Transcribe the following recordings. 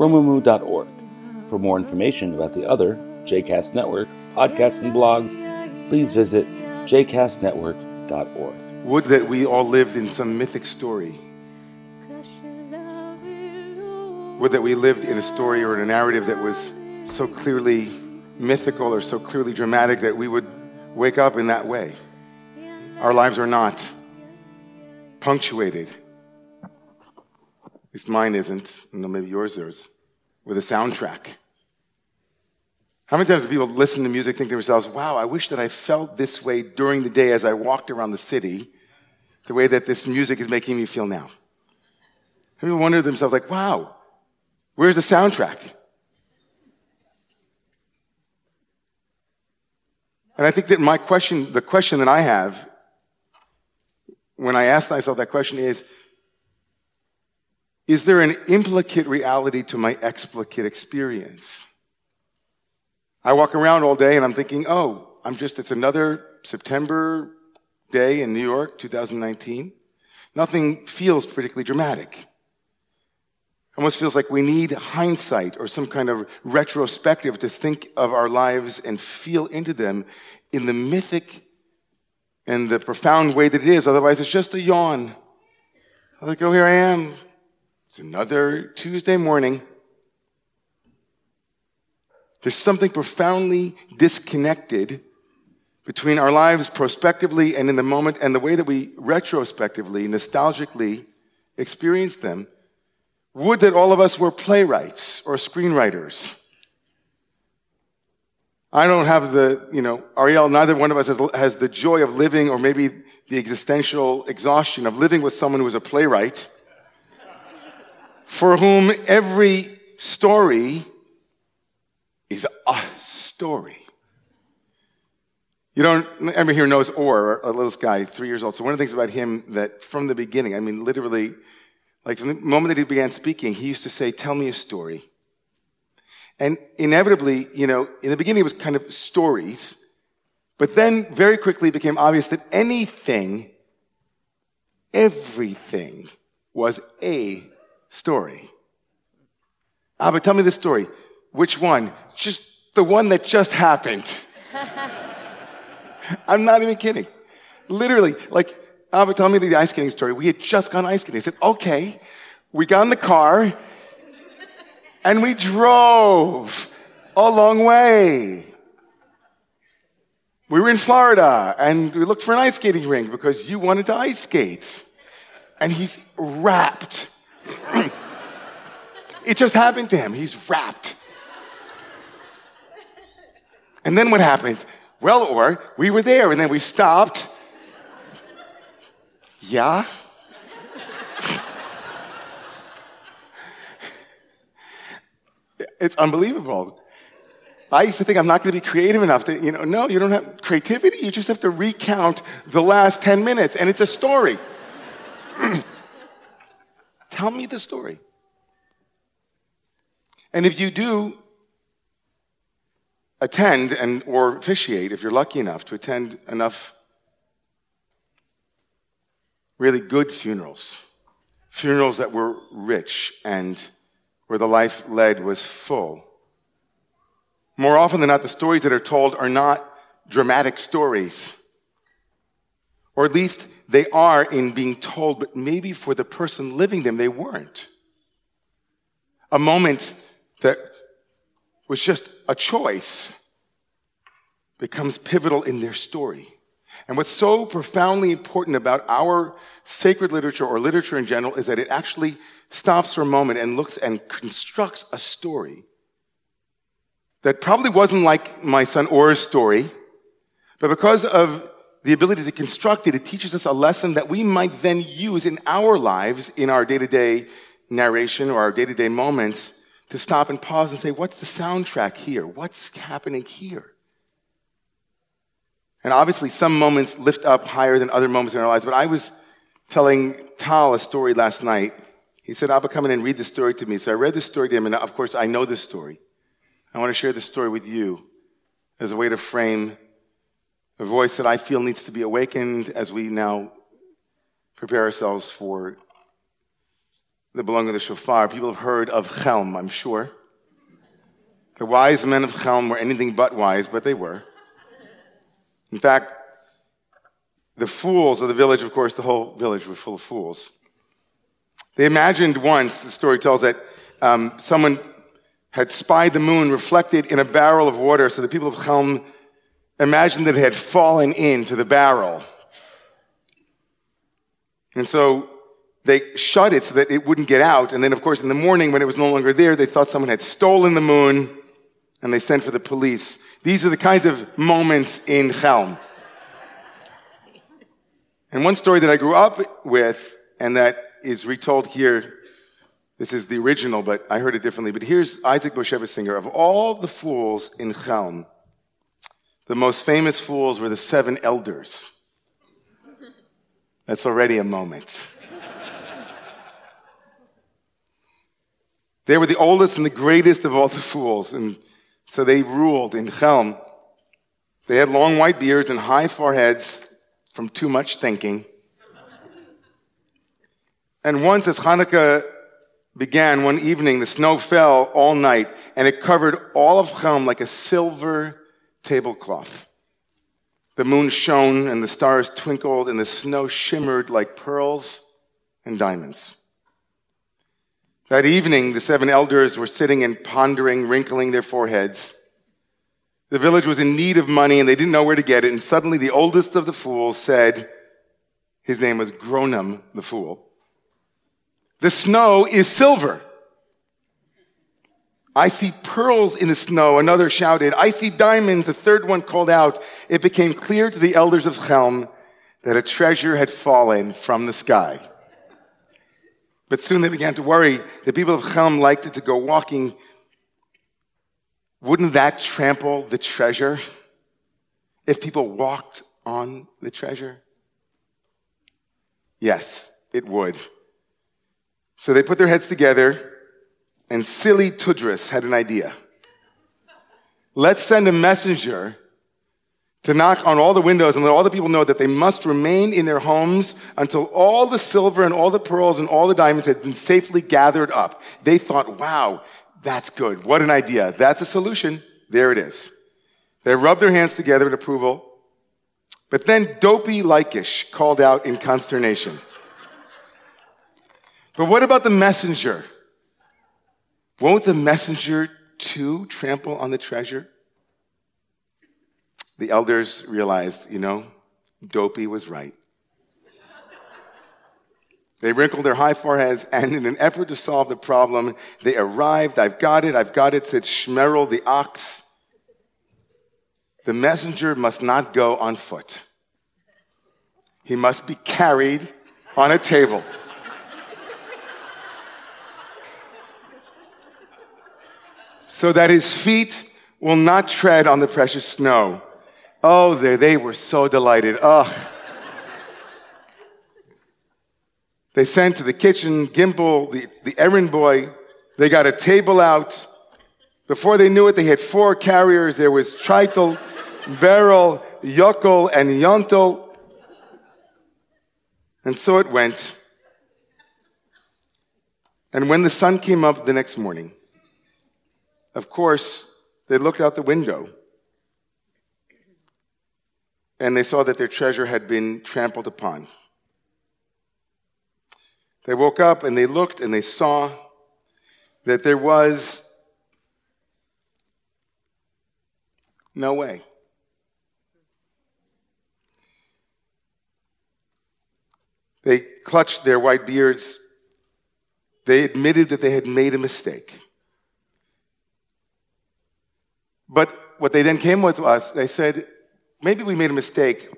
romemu.org. For more information about the other JCast Network podcasts and blogs, please visit jcastnetwork.org. Would that we all lived in some mythic story. Would that we lived in a story or in a narrative that was so clearly mythical or so clearly dramatic that we would wake up in that way. Our lives are not punctuated. At least mine isn't. No, maybe yours is. With a soundtrack. How many times do people listen to music, think to themselves, wow, I wish that I felt this way during the day as I walked around the city, the way that this music is making me feel now? People wonder to themselves, like, wow, where's the soundtrack? And I think that my question, the question that I have when I ask myself that question is, is there an implicate reality to my explicate experience? I walk around all day and I'm thinking, oh, I'm just, it's another September day in New York, 2019. Nothing feels particularly dramatic. Almost feels like we need hindsight or some kind of retrospective to think of our lives and feel into them in the mythic and the profound way that it is. Otherwise, it's just a yawn. Like, oh, here I am. It's another Tuesday morning. There's something profoundly disconnected between our lives prospectively and in the moment and the way that we retrospectively, nostalgically experience them. Would that all of us were playwrights or screenwriters. I don't have the, you know, Ariel, neither one of us has, has the joy of living or maybe the existential exhaustion of living with someone who is a playwright for whom every story is a story. You don't, everybody here knows Orr, a little guy, three years old. So one of the things about him that from the beginning, I mean, literally, like from the moment that he began speaking, he used to say, tell me a story. And inevitably, you know, in the beginning it was kind of stories, but then very quickly it became obvious that anything, everything was a story. But tell me the story. Which one? Just the one that just happened. I'm not even kidding. Literally, like, Abba, tell me the ice skating story. We had just gone ice skating. I said, okay. We got in the car and we drove a long way. We were in Florida and we looked for an ice skating rink because you wanted to ice skate. And he's wrapped. it just happened to him. He's wrapped. And then what happened? Well, or we were there and then we stopped. Yeah? it's unbelievable. I used to think I'm not going to be creative enough to, you know, no, you don't have creativity. You just have to recount the last 10 minutes and it's a story. Tell me the story. And if you do attend and or officiate, if you're lucky enough to attend enough really good funerals, funerals that were rich and where the life led was full. More often than not, the stories that are told are not dramatic stories. Or at least they are in being told, but maybe for the person living them, they weren't. A moment that was just a choice becomes pivotal in their story. And what's so profoundly important about our sacred literature or literature in general is that it actually stops for a moment and looks and constructs a story that probably wasn't like my son or Orr's story, but because of the ability to construct it, it teaches us a lesson that we might then use in our lives, in our day to day narration or our day to day moments to stop and pause and say, What's the soundtrack here? What's happening here? And obviously, some moments lift up higher than other moments in our lives. But I was telling Tal a story last night. He said, Abba, come in and read the story to me. So I read the story to him, and of course, I know this story. I want to share this story with you as a way to frame a voice that I feel needs to be awakened as we now prepare ourselves for the blowing of the shofar. People have heard of Chelm, I'm sure. The wise men of Chelm were anything but wise, but they were. In fact, the fools of the village, of course, the whole village was full of fools. They imagined once, the story tells that um, someone had spied the moon reflected in a barrel of water, so the people of Chelm imagined that it had fallen into the barrel. And so they shut it so that it wouldn't get out. And then, of course, in the morning when it was no longer there, they thought someone had stolen the moon and they sent for the police. These are the kinds of moments in Chelm. And one story that I grew up with and that is retold here, this is the original, but I heard it differently. But here's Isaac Bashevis Singer. Of all the fools in Chelm, the most famous fools were the seven elders. That's already a moment. they were the oldest and the greatest of all the fools. And so they ruled in Chelm. They had long white beards and high foreheads from too much thinking. And once, as Hanukkah began one evening, the snow fell all night and it covered all of Chelm like a silver tablecloth. The moon shone and the stars twinkled and the snow shimmered like pearls and diamonds. That evening, the seven elders were sitting and pondering, wrinkling their foreheads. The village was in need of money and they didn't know where to get it. And suddenly, the oldest of the fools said, his name was Gronam the fool, the snow is silver. I see pearls in the snow. Another shouted, I see diamonds. A third one called out. It became clear to the elders of Chelm that a treasure had fallen from the sky. But soon they began to worry. The people of Chelm liked it to go walking. Wouldn't that trample the treasure if people walked on the treasure? Yes, it would. So they put their heads together, and silly Tudris had an idea. Let's send a messenger to knock on all the windows and let all the people know that they must remain in their homes until all the silver and all the pearls and all the diamonds had been safely gathered up. They thought, wow, that's good. What an idea. That's a solution. There it is. They rubbed their hands together in approval. But then Dopey Lekisch called out in consternation. But what about the messenger? Won't the messenger too trample on the treasure? the elders realized, you know, Dopey was right. They wrinkled their high foreheads, and in an effort to solve the problem, they arrived. I've got it, I've got it, said Shmerel the ox. The messenger must not go on foot. He must be carried on a table. So that his feet will not tread on the precious snow. Oh, they, they were so delighted. Ugh. they sent to the kitchen Gimple, the, the errand boy. They got a table out. Before they knew it, they had four carriers. There was Tritel, Beryl, Yokel, and Yontel. And so it went. And when the sun came up the next morning, of course, they looked out the window and they saw that their treasure had been trampled upon. They woke up and they looked and they saw that there was no way. They clutched their white beards. They admitted that they had made a mistake. But what they then came with us, they said, maybe we made a mistake,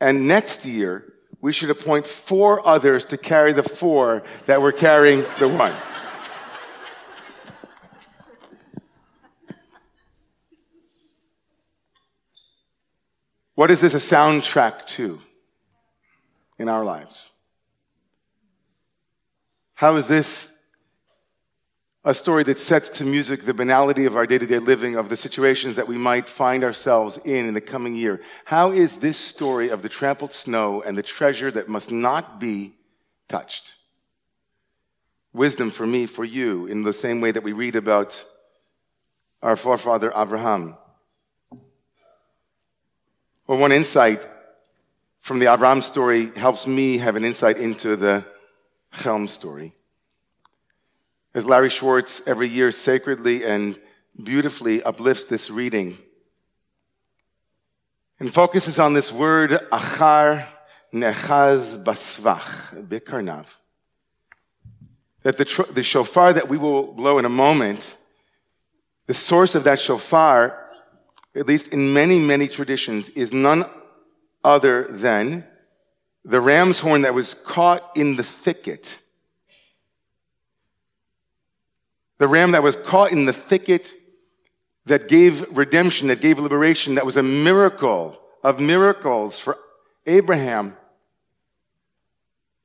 and next year we should appoint four others to carry the four that were carrying the one. What is this a soundtrack to in our lives? How is this a story that sets to music the banality of our day to day living, of the situations that we might find ourselves in in the coming year. How is this story of the trampled snow and the treasure that must not be touched? Wisdom for me, for you, in the same way that we read about our forefather Abraham. Or one insight from the Abraham story helps me have an insight into the Chelm story as Larry Schwartz every year sacredly and beautifully uplifts this reading and focuses on this word, achar nechaz basvach, bikarnav. That the, tr- the shofar that we will blow in a moment, the source of that shofar, at least in many, many traditions, is none other than the ram's horn that was caught in the thicket the ram that was caught in the thicket that gave redemption, that gave liberation, that was a miracle of miracles for Abraham.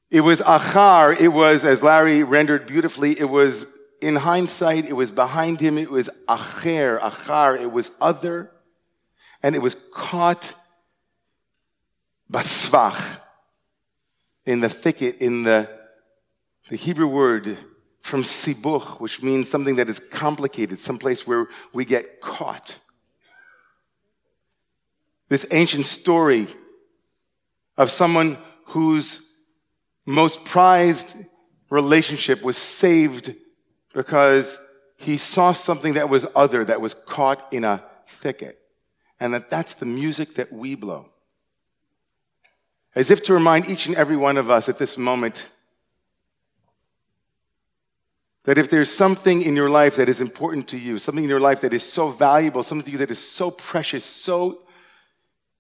It was achar, it was, as Larry rendered beautifully, it was in hindsight, it was behind him, it was acher, achar, it was other, and it was caught basvach in the thicket, in the, the Hebrew word from sibuch, which means something that is complicated, someplace where we get caught. This ancient story of someone whose most prized relationship was saved because he saw something that was other, that was caught in a thicket. And that that's the music that we blow. As if to remind each and every one of us at this moment that if there's something in your life that is important to you, something in your life that is so valuable, something to you that is so precious, so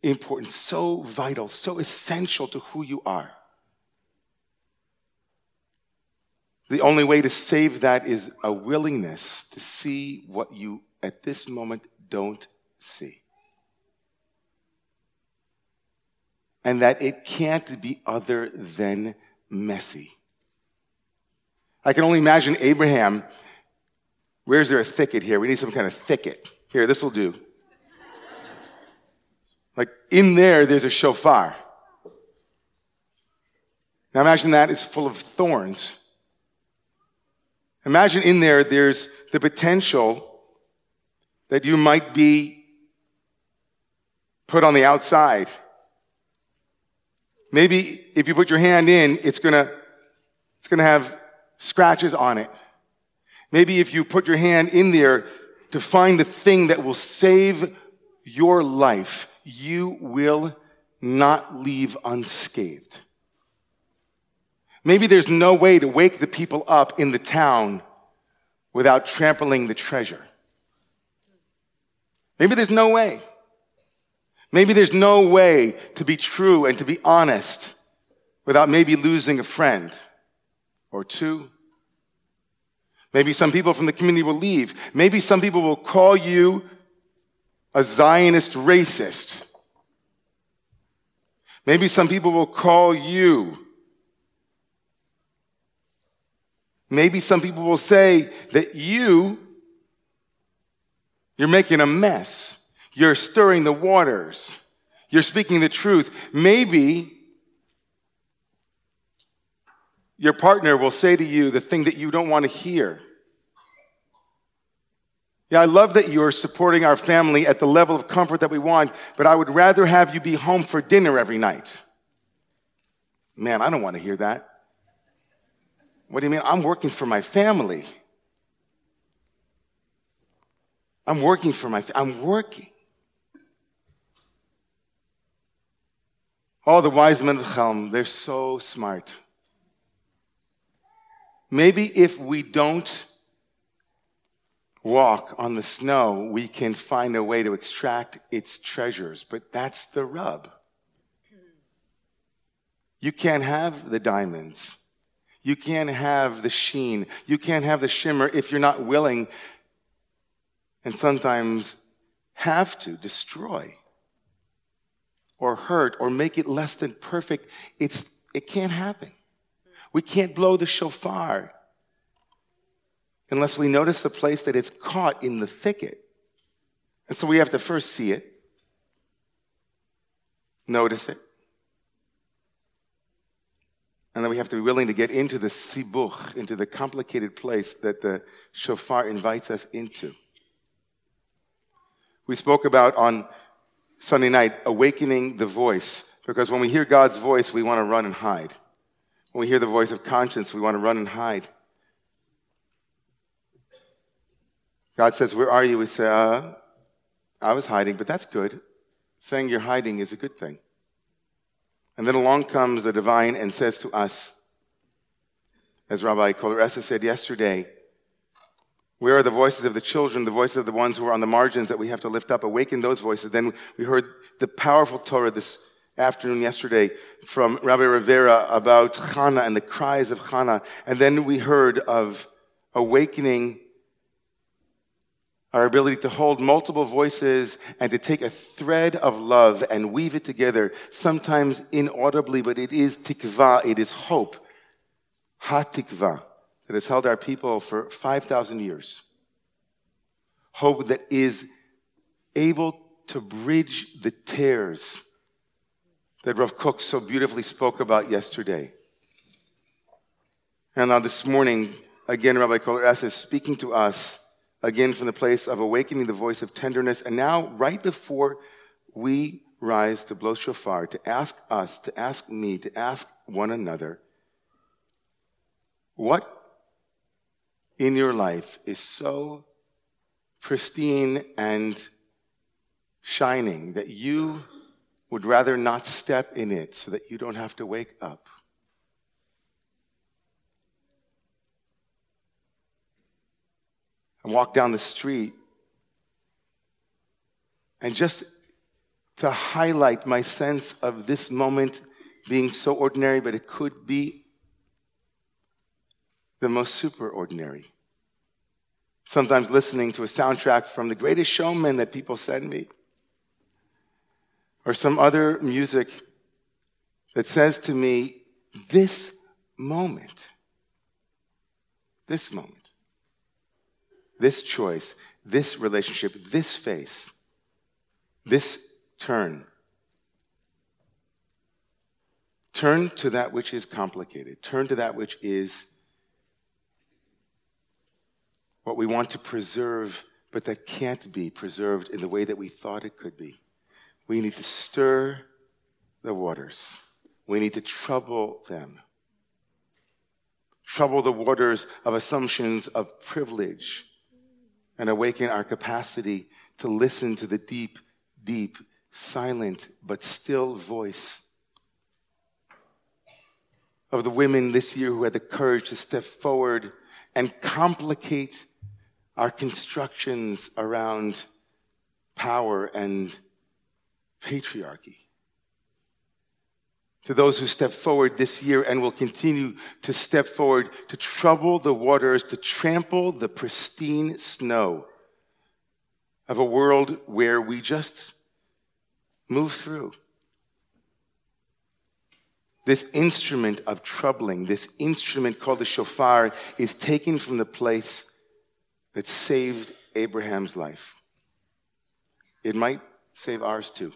important, so vital, so essential to who you are, the only way to save that is a willingness to see what you at this moment don't see. And that it can't be other than messy. I can only imagine Abraham. Where's there a thicket here? We need some kind of thicket. Here, this will do. Like in there, there's a shofar. Now imagine that is full of thorns. Imagine in there, there's the potential that you might be put on the outside. Maybe if you put your hand in, it's gonna, it's gonna have scratches on it. Maybe if you put your hand in there to find the thing that will save your life, you will not leave unscathed. Maybe there's no way to wake the people up in the town without trampling the treasure. Maybe there's no way. Maybe there's no way to be true and to be honest without maybe losing a friend or two. Maybe some people from the community will leave. Maybe some people will call you a Zionist racist. Maybe some people will call you. Maybe some people will say that you, you're making a mess. You're stirring the waters. You're speaking the truth. Maybe your partner will say to you the thing that you don't want to hear. Yeah, I love that you're supporting our family at the level of comfort that we want, but I would rather have you be home for dinner every night. Man, I don't want to hear that. What do you mean? I'm working for my family. I'm working for my, I'm working. All the wise men of Chelm, they're so smart. Maybe if we don't walk on the snow, we can find a way to extract its treasures, but that's the rub. You can't have the diamonds. You can't have the sheen. You can't have the shimmer if you're not willing and sometimes have to destroy or hurt or make it less than perfect. It's, it can't happen. We can't blow the shofar unless we notice the place that it's caught in the thicket. And so we have to first see it, notice it, and then we have to be willing to get into the sibuch, into the complicated place that the shofar invites us into. We spoke about on Sunday night awakening the voice, because when we hear God's voice, we want to run and hide. When we hear the voice of conscience, we want to run and hide. God says, Where are you? We say, uh, I was hiding, but that's good. Saying you're hiding is a good thing. And then along comes the divine and says to us, as Rabbi Cohler-Esses said yesterday, where are the voices of the children, the voices of the ones who are on the margins that we have to lift up? Awaken those voices. Then we heard the powerful Torah this afternoon yesterday from Rabbi Rivera about Chana and the cries of Chana. And then we heard of awakening our ability to hold multiple voices and to take a thread of love and weave it together, sometimes inaudibly, but it is tikva, it is hope. Ha tikva, that has held our people for 5,000 years. Hope that is able to bridge the tears that Rav Kook so beautifully spoke about yesterday. And now this morning, again, Rabbi Kolar is speaking to us again from the place of awakening the voice of tenderness. And now, right before we rise to blow shofar, to ask us, to ask me, to ask one another, what in your life is so pristine and shining that you would rather not step in it so that you don't have to wake up? and walk down the street. And just to highlight my sense of this moment being so ordinary, but it could be the most super ordinary. Sometimes listening to a soundtrack from The Greatest Showman that people send me, or some other music that says to me, This moment, this moment this choice, this relationship, this face, this turn. Turn to that which is complicated. Turn to that which is what we want to preserve, but that can't be preserved in the way that we thought it could be. We need to stir the waters. We need to trouble them. Trouble the waters of assumptions of privilege and awaken our capacity to listen to the deep, deep, silent, but still voice of the women this year who had the courage to step forward and complicate our constructions around power and patriarchy. To those who step forward this year and will continue to step forward to trouble the waters, to trample the pristine snow of a world where we just move through. This instrument of troubling, this instrument called the shofar, is taken from the place that saved Abraham's life. It might save ours too.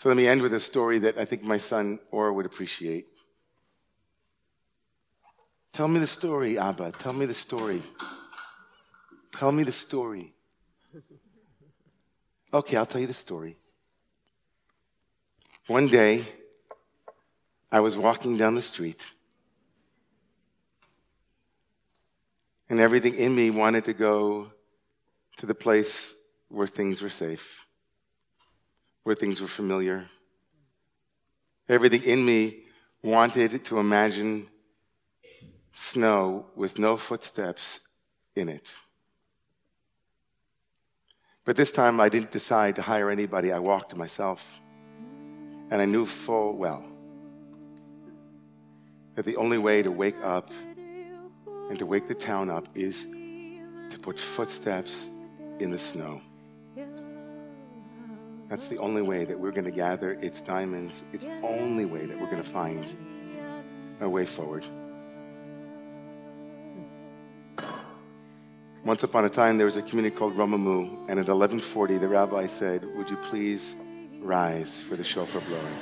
So let me end with a story that I think my son Or would appreciate. Tell me the story, Abba. Tell me the story. Tell me the story. Okay, I'll tell you the story. One day, I was walking down the street, and everything in me wanted to go to the place where things were safe where things were familiar. Everything in me wanted to imagine snow with no footsteps in it. But this time I didn't decide to hire anybody. I walked myself. And I knew full well that the only way to wake up and to wake the town up is to put footsteps in the snow. That's the only way that we're going to gather its diamonds. It's the only way that we're going to find a way forward. Once upon a time, there was a community called Romemu, and at 1140, the rabbi said, Would you please rise for the shofar blowing?